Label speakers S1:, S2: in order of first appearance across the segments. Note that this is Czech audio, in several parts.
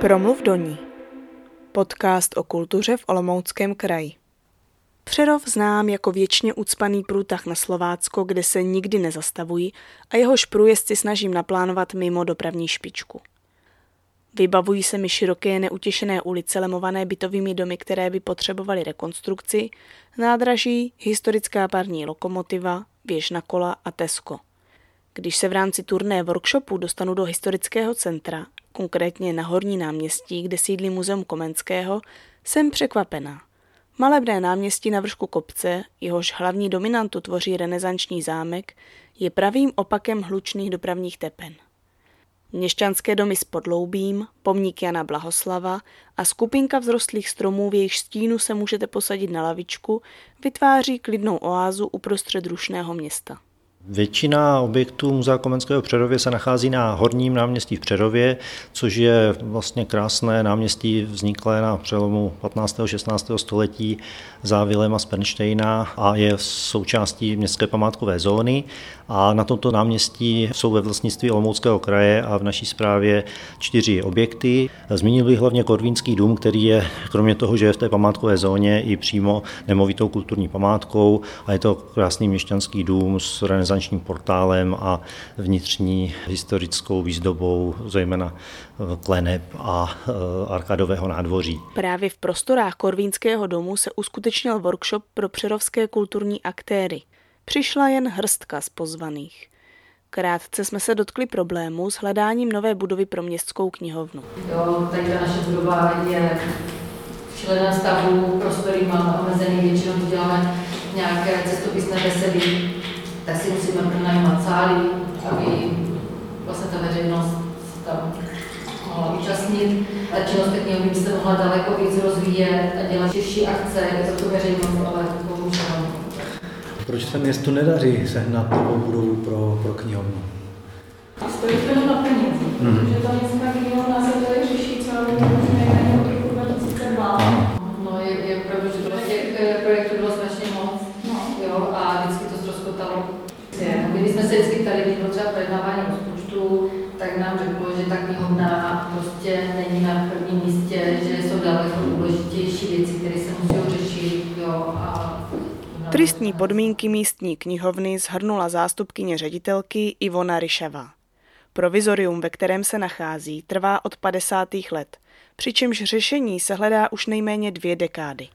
S1: Promluv do ní. Podcast o kultuře v Olomouckém kraji. Přerov znám jako věčně ucpaný průtah na Slovácko, kde se nikdy nezastavují a jehož průjezdci snažím naplánovat mimo dopravní špičku. Vybavují se mi široké neutěšené ulice lemované bytovými domy, které by potřebovaly rekonstrukci, nádraží, historická parní lokomotiva, věž na kola a Tesco. Když se v rámci turné workshopu dostanu do historického centra, konkrétně na Horní náměstí, kde sídlí Muzeum Komenského, jsem překvapená. Malebné náměstí na vršku kopce, jehož hlavní dominantu tvoří renesanční zámek, je pravým opakem hlučných dopravních tepen. Měšťanské domy s podloubím, pomník Jana Blahoslava a skupinka vzrostlých stromů, v jejich stínu se můžete posadit na lavičku, vytváří klidnou oázu uprostřed rušného města.
S2: Většina objektů Muzea Komenského v Přerově se nachází na Horním náměstí v Přerově, což je vlastně krásné náměstí vzniklé na přelomu 15. a 16. století za Vilema Spenštejna a je součástí městské památkové zóny. A na tomto náměstí jsou ve vlastnictví Olomouckého kraje a v naší správě čtyři objekty. Zmínil bych hlavně Korvínský dům, který je kromě toho, že je v té památkové zóně i přímo nemovitou kulturní památkou a je to krásný měšťanský dům s renesančním portálem a vnitřní historickou výzdobou, zejména kleneb a e, arkadového nádvoří.
S1: Právě v prostorách Korvínského domu se uskutečnil workshop pro přerovské kulturní aktéry. Přišla jen hrstka z pozvaných. Krátce jsme se dotkli problému s hledáním nové budovy pro městskou knihovnu.
S3: Jo, tady ta naše budova je v šíleném stavu, prostory máme omezený, většinou děláme nějaké cestopisné veselí, tak si musíme pronajímat sály, aby vlastně ta veřejnost tam mohla účastnit. A činnost knihovny by se mohla daleko víc rozvíjet a dělat širší akce i za tu veřejnost, ale bohužel.
S4: Proč se městu nedaří sehnat takovou budovu pro, pro knihovnu?
S3: Stojí to na peníze, mm-hmm. protože ta městská knihovna se tady řeší celou nejméně od roku 2002. No je, je pravda, že těch eh, projektů bylo strašně moc, no. jo, a vždycky to ztroskotalo. Kdyby jsme vždycky tady, když bylo třeba projednávání rozpočtu, tak nám řeklo, že ta knihovna prostě není na prvním místě, že jsou daleko důležitější věci, které se musí řešit. Jo, a
S1: Tristní podmínky místní knihovny zhrnula zástupkyně ředitelky Ivona Ryšava. Provizorium, ve kterém se nachází, trvá od 50. let, přičemž řešení se hledá už nejméně dvě dekády.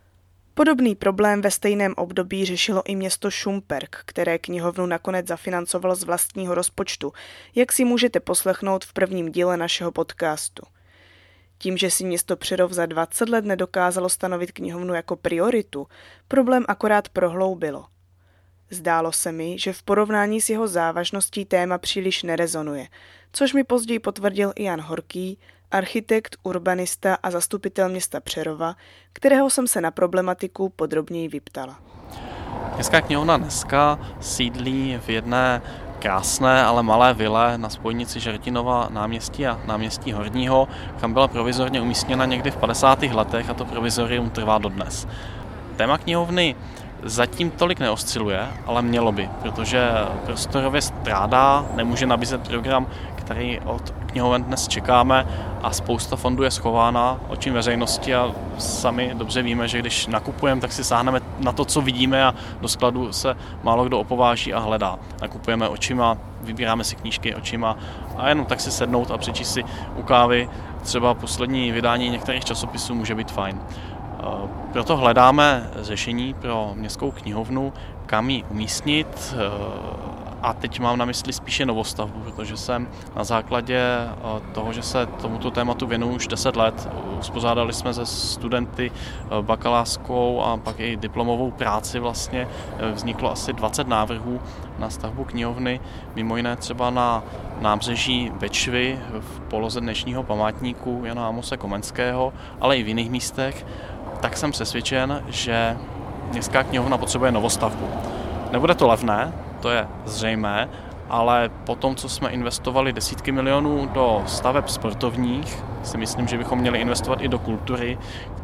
S1: Podobný problém ve stejném období řešilo i město Šumperk, které knihovnu nakonec zafinancovalo z vlastního rozpočtu, jak si můžete poslechnout v prvním díle našeho podcastu. Tím, že si město Přerov za 20 let nedokázalo stanovit knihovnu jako prioritu, problém akorát prohloubilo. Zdálo se mi, že v porovnání s jeho závažností téma příliš nerezonuje, což mi později potvrdil i Jan Horký, architekt, urbanista a zastupitel města Přerova, kterého jsem se na problematiku podrobněji vyptala.
S5: Městská knihovna dneska sídlí v jedné krásné, ale malé vile na spojnici Žertinova náměstí a náměstí Horního, kam byla provizorně umístěna někdy v 50. letech a to provizorium trvá dodnes. Téma knihovny zatím tolik neosciluje, ale mělo by, protože prostorově strádá, nemůže nabízet program, který od knihoven dnes čekáme a spousta fondů je schována očím veřejnosti a sami dobře víme, že když nakupujeme, tak si sáhneme na to, co vidíme a do skladu se málo kdo opováží a hledá. Nakupujeme očima, vybíráme si knížky očima a jenom tak si sednout a přečíst si u kávy třeba poslední vydání některých časopisů může být fajn. Proto hledáme řešení pro městskou knihovnu, kam ji umístnit, a teď mám na mysli spíše novostavbu, protože jsem na základě eh, toho, že se tomuto tématu věnuju už 10 let, uspořádali jsme ze studenty eh, bakalářskou a pak i diplomovou práci vlastně. Eh, vzniklo asi 20 návrhů na stavbu knihovny, mimo jiné třeba na nábřeží Bečvy v poloze dnešního památníku Jana Amose Komenského, ale i v jiných místech, tak jsem přesvědčen, že městská knihovna potřebuje novostavbu. Nebude to levné, to je zřejmé, ale po tom, co jsme investovali desítky milionů do staveb sportovních, si myslím, že bychom měli investovat i do kultury,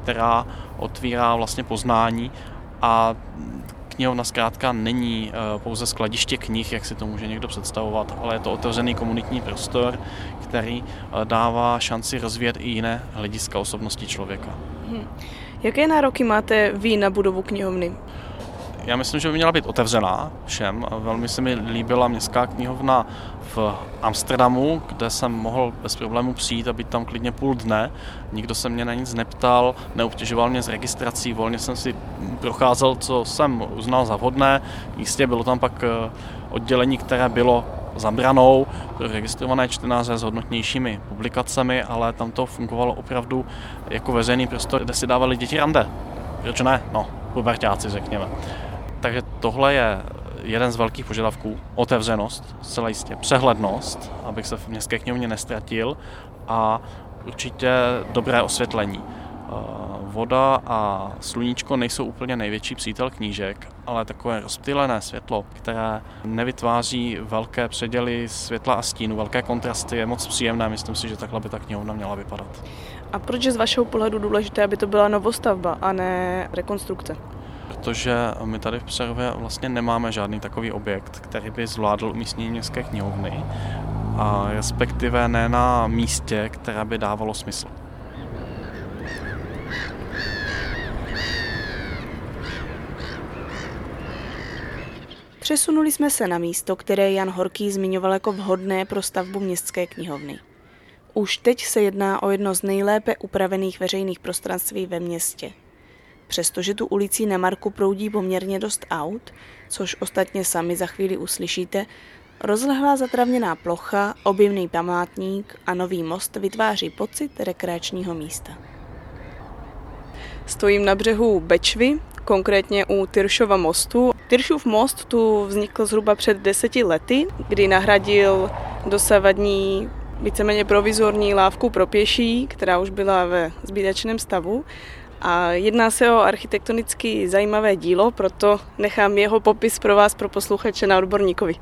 S5: která otvírá vlastně poznání a knihovna zkrátka není eh, pouze skladiště knih, jak si to může někdo představovat, ale je to otevřený komunitní prostor, který eh, dává šanci rozvíjet i jiné hlediska osobnosti člověka. Hmm.
S6: Jaké nároky máte vy na budovu knihovny?
S5: Já myslím, že by měla být otevřená všem. Velmi se mi líbila městská knihovna v Amsterdamu, kde jsem mohl bez problému přijít a být tam klidně půl dne. Nikdo se mě na nic neptal, neobtěžoval mě s registrací, volně jsem si procházel, co jsem uznal za vhodné. Jistě bylo tam pak eh, oddělení, které bylo zabranou registrované čtenáře s hodnotnějšími publikacemi, ale tam to fungovalo opravdu jako veřejný prostor, kde si dávali děti rande. Proč ne? No, pubertáci řekněme. Takže tohle je jeden z velkých požadavků, otevřenost, zcela jistě, přehlednost, abych se v městské knihovně nestratil a určitě dobré osvětlení. Eh, voda a sluníčko nejsou úplně největší přítel knížek, ale takové rozptýlené světlo, které nevytváří velké předěly světla a stínu, velké kontrasty, je moc příjemné. Myslím si, že takhle by ta knihovna měla vypadat.
S6: A proč je z vašeho pohledu důležité, aby to byla novostavba a ne rekonstrukce?
S5: protože my tady v Přerově vlastně nemáme žádný takový objekt, který by zvládl umístění městské knihovny, a respektive ne na místě, které by dávalo smysl.
S6: Přesunuli jsme se na místo, které Jan Horký zmiňoval jako vhodné pro stavbu městské knihovny. Už teď se jedná o jedno z nejlépe upravených veřejných prostranství ve městě – Přestože tu ulicí na Marku proudí poměrně dost aut, což ostatně sami za chvíli uslyšíte, rozlehlá zatravněná plocha, objemný památník a nový most vytváří pocit rekreačního místa. Stojím na břehu Bečvy, konkrétně u Tyršova mostu. Tyršův most tu vznikl zhruba před deseti lety, kdy nahradil dosavadní víceméně provizorní lávku pro pěší, která už byla ve zbídačném stavu a jedná se o architektonicky zajímavé dílo, proto nechám jeho popis pro vás, pro posluchače na odborníkovi.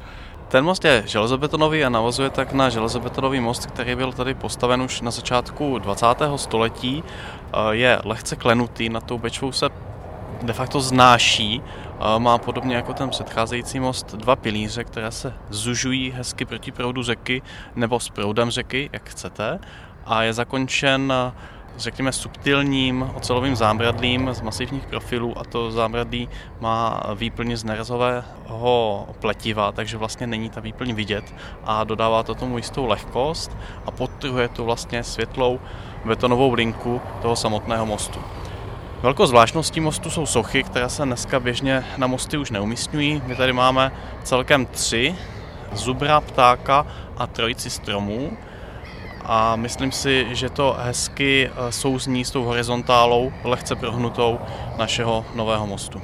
S5: Ten most je železobetonový a navazuje tak na železobetonový most, který byl tady postaven už na začátku 20. století. Je lehce klenutý, na tou bečvou se de facto znáší. Má podobně jako ten předcházející most dva pilíře, které se zužují hezky proti proudu řeky nebo s proudem řeky, jak chcete. A je zakončen řekněme, subtilním ocelovým zábradlím z masivních profilů a to zábradlí má výplň z nerezového pletiva, takže vlastně není ta výplň vidět a dodává to tomu jistou lehkost a podtrhuje to vlastně světlou betonovou linku toho samotného mostu. Velkou zvláštností mostu jsou sochy, které se dneska běžně na mosty už neumístňují. My tady máme celkem tři, zubra, ptáka a trojici stromů a myslím si, že to hezky eh, souzní s tou horizontálou, lehce prohnutou našeho nového mostu.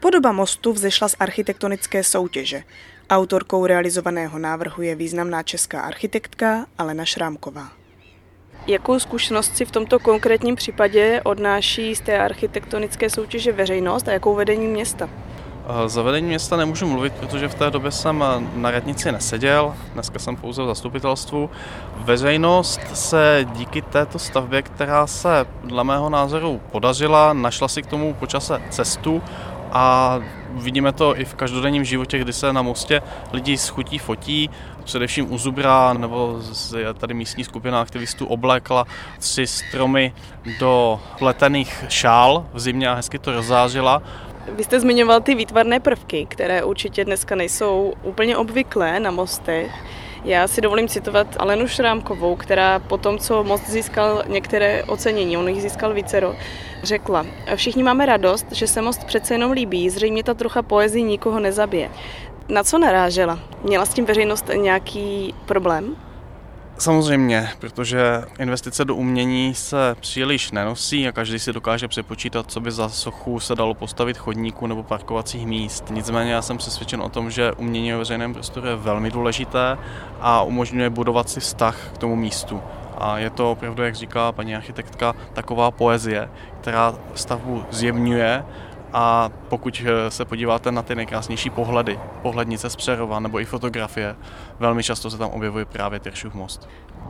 S6: Podoba mostu vzešla z architektonické soutěže. Autorkou realizovaného návrhu je významná česká architektka Alena Šrámková. Jakou zkušenost si v tomto konkrétním případě odnáší z té architektonické soutěže veřejnost a jakou vedení města?
S5: Za vedení města nemůžu mluvit, protože v té době jsem na radnici neseděl, dneska jsem pouze v zastupitelstvu. Veřejnost se díky této stavbě, která se dle mého názoru podařila, našla si k tomu počase cestu a vidíme to i v každodenním životě, kdy se na mostě lidi schutí fotí, především u Zubra nebo tady místní skupina aktivistů oblékla tři stromy do pletených šál v zimě a hezky to rozzářila
S6: vy jste zmiňoval ty výtvarné prvky, které určitě dneska nejsou úplně obvyklé na mostech. Já si dovolím citovat Alenu Šrámkovou, která po tom, co most získal některé ocenění, on jich získal vícero, řekla, všichni máme radost, že se most přece jenom líbí, zřejmě ta trocha poezí nikoho nezabije. Na co narážela? Měla s tím veřejnost nějaký problém?
S5: Samozřejmě, protože investice do umění se příliš nenosí a každý si dokáže přepočítat, co by za sochu se dalo postavit chodníků nebo parkovacích míst. Nicméně já jsem přesvědčen o tom, že umění ve veřejném prostoru je velmi důležité a umožňuje budovat si vztah k tomu místu. A je to opravdu, jak říká paní architektka, taková poezie, která stavbu zjemňuje a pokud eh, se podíváte na ty nejkrásnější pohledy, pohlednice z Přerova nebo i fotografie, velmi často se tam objevuje právě Tyršův most.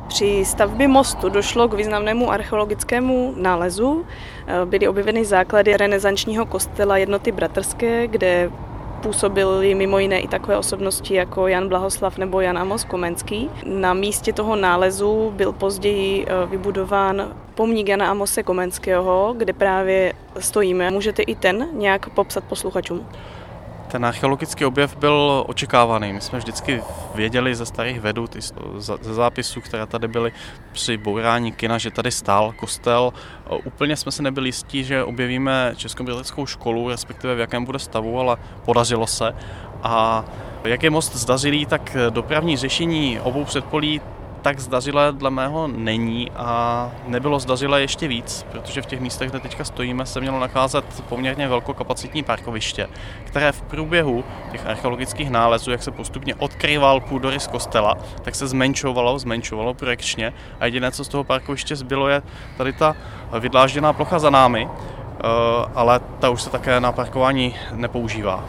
S6: Při stavbě mostu došlo k významnému archeologickému nálezu. Eh, byly objeveny základy renesančního kostela jednoty bratrské, kde působily mimo jiné i takové osobnosti jako Jan Blahoslav nebo Jan Amos Komenský. Na místě toho nálezu byl později eh, vybudován pomník Jana Amose Komenského, kde právě stojíme. Můžete i ten nějak popsat posluchačům?
S5: Ten archeologický objev byl očekávaný. My jsme vždycky věděli ze starých vedů, ze zápisů, které tady byly při bourání kina, že tady stál kostel. Úplně jsme se nebyli jistí, že objevíme českobritskou školu, respektive v jakém bude stavu, ale podařilo se. A jak je most zdařilý, tak dopravní řešení obou předpolí tak zdařilé dle mého není a nebylo zdařilé ještě víc, protože v těch místech, kde teďka stojíme, se mělo nacházet poměrně velkokapacitní parkoviště, které v průběhu těch archeologických nálezů, jak se postupně odkryval půdorys kostela, tak se zmenšovalo, zmenšovalo projekčně a jediné, co z toho parkoviště zbylo, je tady ta vydlážděná plocha za námi, eh, ale ta už se také na parkování nepoužívá.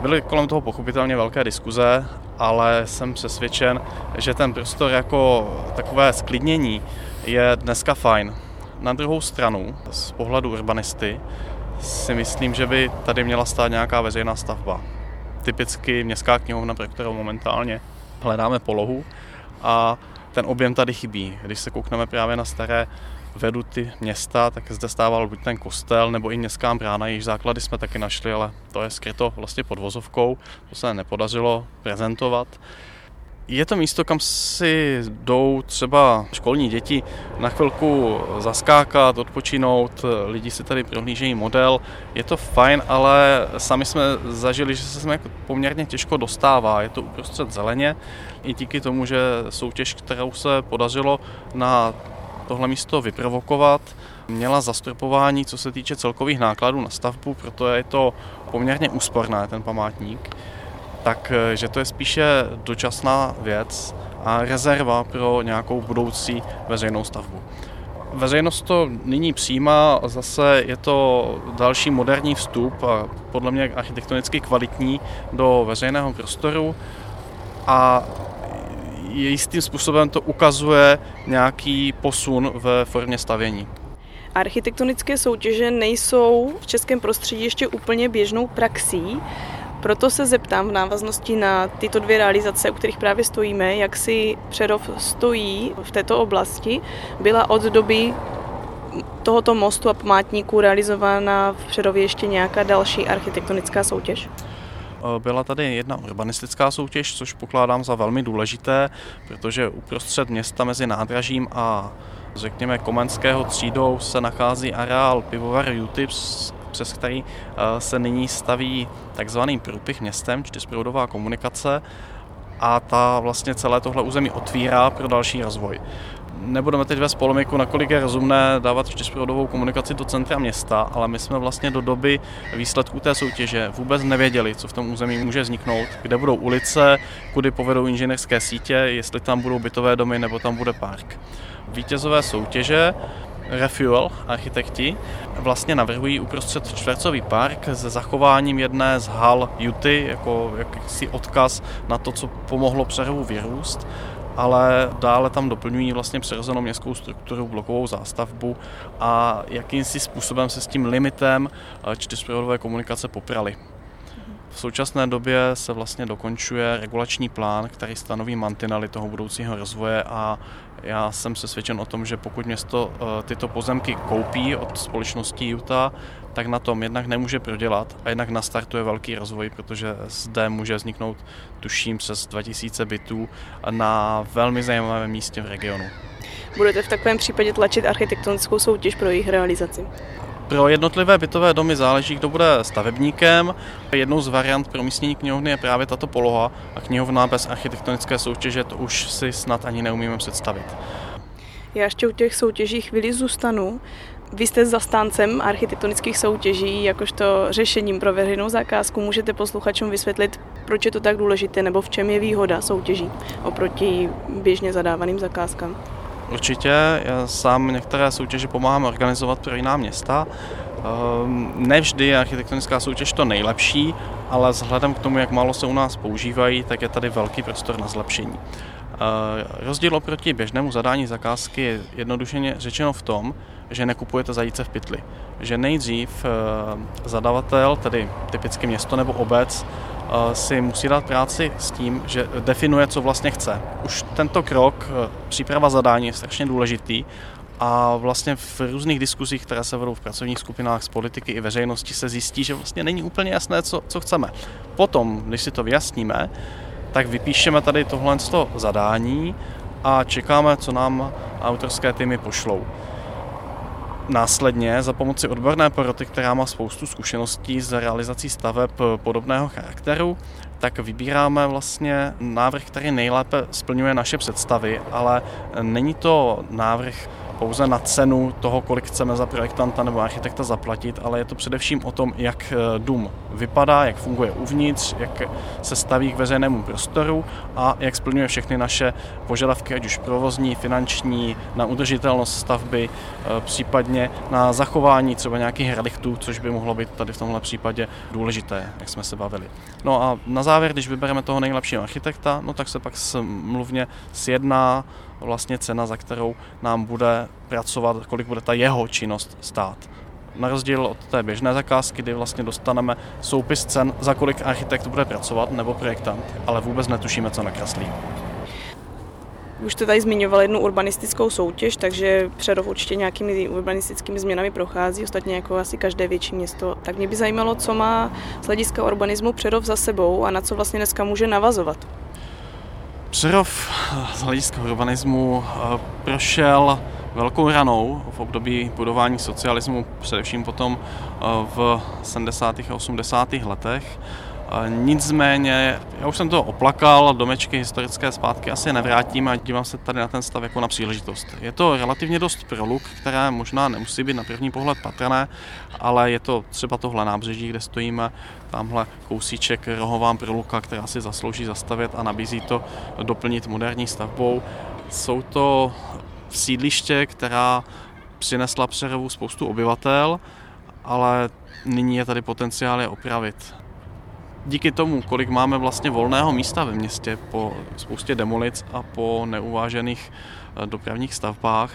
S5: Byly kolem toho pochopitelně velké diskuze ale jsem přesvědčen, že ten prostor jako takové sklidnění je dneska fajn. Na druhou stranu, z pohledu urbanisty, si myslím, že by tady měla stát nějaká veřejná stavba. Typicky městská knihovna, pro kterou momentálně hledáme polohu a ten objem tady chybí. Když se koukneme právě na staré veduty města, tak zde stával buď ten kostel nebo i městská brána, jejíž základy jsme taky našli, ale to je skryto vlastně pod vozovkou, to se nepodařilo prezentovat. Je to místo, kam si jdou třeba školní děti na chvilku zaskákat, odpočinout, lidi si tady prohlížejí model. Je to fajn, ale sami jsme zažili, že se sem jako poměrně těžko dostává. Je to uprostřed zeleně, i díky tomu, že soutěž, kterou se podařilo na tohle místo vyprovokovat. Měla zastropování, co se týče celkových nákladů na stavbu, proto je to poměrně úsporné, ten památník. Takže to je spíše dočasná věc a rezerva pro nějakou budoucí veřejnou stavbu. Veřejnost to nyní přijímá, zase je to další moderní vstup a podle mě architektonicky kvalitní do veřejného prostoru a jistým způsobem to ukazuje nějaký posun ve formě stavění.
S6: Architektonické soutěže nejsou v českém prostředí ještě úplně běžnou praxí, proto se zeptám v návaznosti na tyto dvě realizace, u kterých právě stojíme, jak si Přerov stojí v této oblasti. Byla od doby tohoto mostu a památníku realizována v Přerově ještě nějaká další architektonická soutěž?
S5: Eh, byla tady jedna urbanistická soutěž, což pokládám za velmi důležité, protože uprostřed města mezi nádražím a řekněme komenského třídou se nachází areál pivovar Utips, přes který eh, se nyní staví takzvaný průpich městem, čtyřproudová komunikace. A ta vlastně celé tohle území otvírá pro další rozvoj nebudeme teď vést polemiku, nakolik je rozumné dávat čtyřprovodovou komunikaci do centra města, ale my jsme vlastně do doby výsledků té soutěže vůbec nevěděli, co v tom území může vzniknout, kde budou ulice, kudy povedou inženýrské sítě, jestli tam budou bytové domy nebo tam bude park. Vítězové soutěže Refuel, architekti, vlastně navrhují uprostřed čtvercový park s zachováním jedné z hal Juty jako jakýsi odkaz na to, co pomohlo přerovu vyrůst ale dále tam doplňují vlastně přirozenou městskou strukturu, blokovou zástavbu a jakýmsi způsobem se s tím limitem eh, čtyřprovodové komunikace poprali. V současné době se vlastně dokončuje regulační plán, který stanoví mantinely toho budoucího rozvoje a já jsem přesvědčen o tom, že pokud město eh, tyto pozemky koupí od společnosti Utah, tak na tom jednak nemůže prodělat a jednak nastartuje velký rozvoj, protože zde může vzniknout, tuším, přes 2000 bytů na velmi zajímavém místě v regionu.
S6: Budete v takovém případě tlačit architektonickou soutěž pro jejich realizaci?
S5: Pro jednotlivé bytové domy záleží, kdo bude stavebníkem. Jednou z variant pro místní knihovny je právě tato poloha a knihovna bez architektonické soutěže to už si snad ani neumíme představit.
S6: Já ještě u těch soutěží chvíli zůstanu. Vy jste zastáncem architektonických soutěží, jakožto řešením pro veřejnou zakázku. Můžete posluchačům vysvětlit, proč je to tak důležité, nebo v čem je výhoda soutěží oproti běžně zadávaným zakázkám?
S5: Určitě, já sám některé soutěže pomáhám organizovat pro jiná města. Ehm, nevždy je architektonická soutěž to nejlepší, ale vzhledem k tomu, jak málo se u nás používají, tak je tady velký prostor na zlepšení. Ehm, rozdíl oproti běžnému zadání zakázky je jednodušeně řečeno v tom, že nekupujete zajíce v pytli. Že nejdřív ehm, zadavatel, tedy typicky město nebo obec, si musí dát práci s tím, že definuje, co vlastně chce. Už tento krok, příprava zadání, je strašně důležitý a vlastně v různých diskuzích, které se vedou v pracovních skupinách z politiky i veřejnosti, se zjistí, že vlastně není úplně jasné, co, co chceme. Potom, když si to vyjasníme, tak vypíšeme tady tohle zadání a čekáme, co nám autorské týmy pošlou. Následně za pomoci odborné poroty, která má spoustu zkušeností s realizací staveb podobného charakteru, tak vybíráme vlastně návrh, který nejlépe splňuje naše představy, ale není to návrh pouze na cenu toho, kolik chceme za projektanta nebo architekta zaplatit, ale je to především o tom, jak eh, dům vypadá, jak funguje uvnitř, jak se staví k veřejnému prostoru a jak splňuje všechny naše požadavky, ať už provozní, finanční, na udržitelnost stavby, eh, případně na zachování třeba nějakých reliktů, což by mohlo být tady v tomhle případě důležité, jak jsme se bavili. No a na závěr, když vybereme toho nejlepšího architekta, no tak se pak mluvně sjedná vlastně cena, za kterou nám bude pracovat, kolik bude ta jeho činnost stát. Na rozdíl od té běžné zakázky, kdy vlastně dostaneme soupis cen, za kolik architekt bude pracovat nebo projektant, ale vůbec netušíme, co nakreslí.
S6: Už jste tady zmiňoval jednu urbanistickou soutěž, takže Přerov určitě nějakými urbanistickými změnami prochází, ostatně jako asi každé větší město. Tak mě by zajímalo, co má z hlediska urbanismu Přerov za sebou a na co vlastně dneska může navazovat.
S5: Přerov z hlediska urbanismu eh, prošel velkou ranou v období budování socialismu, především potom eh, v 70. a 80. letech. Nicméně, já už jsem to oplakal, domečky historické zpátky asi nevrátím a dívám se tady na ten stav jako na příležitost. Je to relativně dost proluk, které možná nemusí být na první pohled patrné, ale je to třeba tohle nábřeží, kde stojíme, tamhle kousíček rohová proluka, která si zaslouží zastavit a nabízí to doplnit moderní stavbou. Jsou to sídliště, která přinesla Přerovu spoustu obyvatel, ale nyní je tady potenciál je opravit díky tomu, kolik máme vlastně volného místa ve městě po spoustě demolic a po neuvážených eh, dopravních stavbách,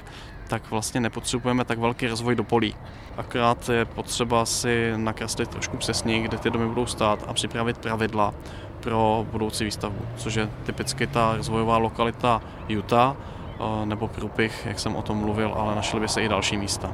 S5: tak vlastně nepotřebujeme tak velký rozvoj do polí. Akorát je potřeba si nakreslit trošku přesněji, kde ty domy budou stát a připravit pravidla pro budoucí výstavbu, což je typicky ta rozvojová lokalita Utah eh, nebo Průpich, jak jsem o tom mluvil, ale našly by se i další místa.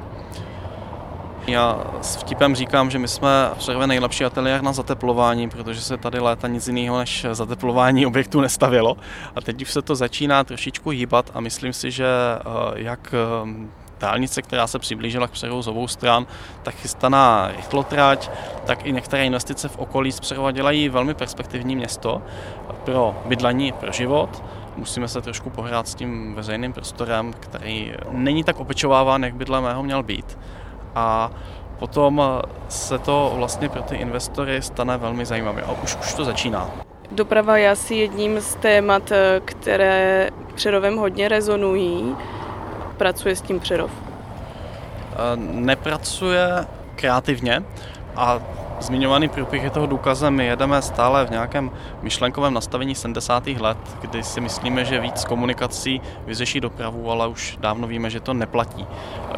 S5: Já s vtipem říkám, že my jsme v nejlepší ateliér na zateplování, protože se tady léta nic jiného než zateplování objektů nestavilo. A teď už se to začíná trošičku hýbat a myslím si, že eh, jak eh, dálnice, která se přiblížila k Přerovu z obou stran, tak chystaná rychlotrať, tak i některé investice v okolí z Přerova dělají velmi perspektivní město pro bydlení, pro život. Musíme se trošku pohrát s tím veřejným prostorem, který není tak opečováván, jak by dle mého měl být a potom se to vlastně pro ty investory stane velmi zajímavé a už, už to začíná.
S6: Doprava je asi jedním z témat, které Přerovem hodně rezonují. Pracuje s tím Přerov?
S5: Nepracuje kreativně a Zmiňovaný průběh je toho důkazem. My jedeme stále v nějakém myšlenkovém nastavení 70. let, kdy si myslíme, že víc komunikací vyřeší dopravu, ale už dávno víme, že to neplatí.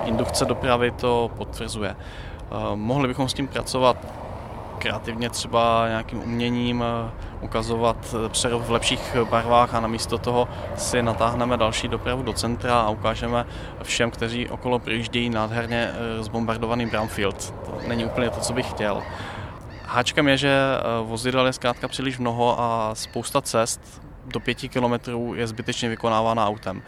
S5: Indukce dopravy to potvrzuje. Eh, mohli bychom s tím pracovat kreativně třeba nějakým uměním, eh, ukazovat přerov v lepších barvách a namísto toho si natáhneme další dopravu do centra a ukážeme všem, kteří okolo projíždějí nádherně eh, zbombardovaný Brownfield. To není úplně to, co bych chtěl. Háčkem je, že eh, vozidel je zkrátka příliš mnoho a spousta cest do pěti kilometrů je zbytečně vykonávána autem.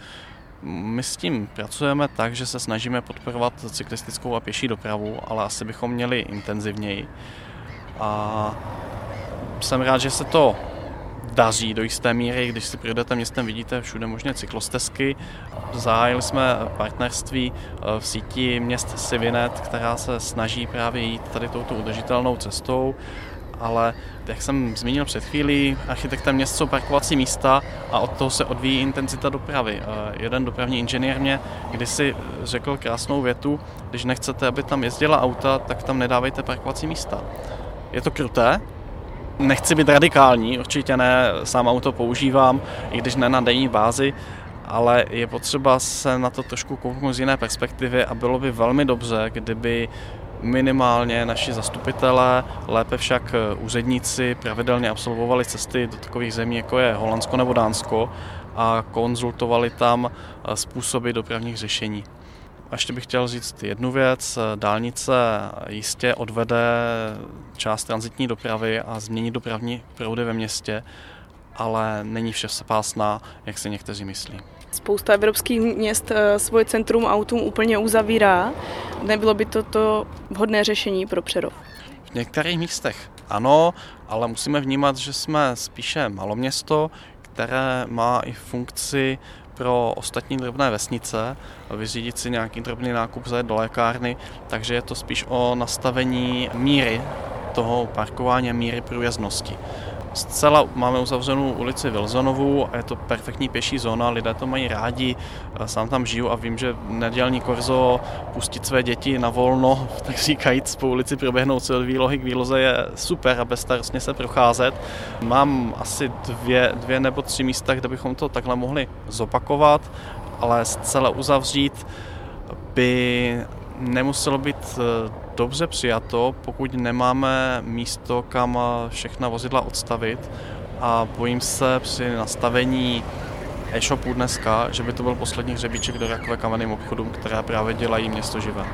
S5: My s tím pracujeme tak, že se snažíme podporovat cyklistickou a pěší dopravu, ale asi bychom měli intenzivněji. A jsem rád, že se to daří do jisté míry, když si projdete městem, vidíte všude možné cyklostezky. Zahájili jsme partnerství eh, v síti měst Sivinet, která se snaží právě jít tady touto udržitelnou cestou ale jak jsem zmínil před chvílí, architektem měst jsou parkovací místa a od toho se odvíjí intenzita dopravy. Eh, jeden dopravní inženýr mě kdysi řekl krásnou větu, když nechcete, aby tam jezdila auta, tak tam nedávejte parkovací místa. Je to kruté, nechci být radikální, určitě ne, sám auto používám, i když ne na denní bázi, ale je potřeba se na to trošku kouknout z jiné perspektivy a bylo by velmi dobře, kdyby minimálně naši zastupitelé, lépe však úředníci pravidelně absolvovali cesty do takových zemí, jako je Holandsko nebo Dánsko a konzultovali tam způsoby dopravních řešení. A ještě bych chtěl říct jednu věc. Dálnice jistě odvede část transitní dopravy a změní dopravní proudy ve městě, ale není vše pásná, jak si někteří myslí.
S6: Spousta evropských měst eh, svoje centrum autům úplně uzavírá. Nebylo by to to vhodné řešení pro Přerov?
S5: V některých místech ano, ale musíme vnímat, že jsme spíše maloměsto, které má i funkci pro ostatní drobné vesnice, vyřídit si nějaký drobný nákup, zajet do lékárny, takže je to spíš o nastavení míry toho parkování a míry průjezdnosti. Zcela máme uzavřenou ulici Vilzonovu a je to perfektní pěší zóna, lidé to mají rádi, sám tam žiju a vím, že nedělní korzo pustit své děti na volno, tak říkajíc po ulici proběhnout se od výlohy k výloze je super a bezstarostně se procházet. Mám asi dvě, dvě nebo tři místa, kde bychom to takhle mohli zopakovat, ale zcela uzavřít by nemuselo být eh, dobře přijato, pokud nemáme místo, kam všechna vozidla odstavit a bojím se při nastavení e-shopu dneska, že by to byl poslední hřebíček do rakové kamenným obchodům, které právě dělají město živé.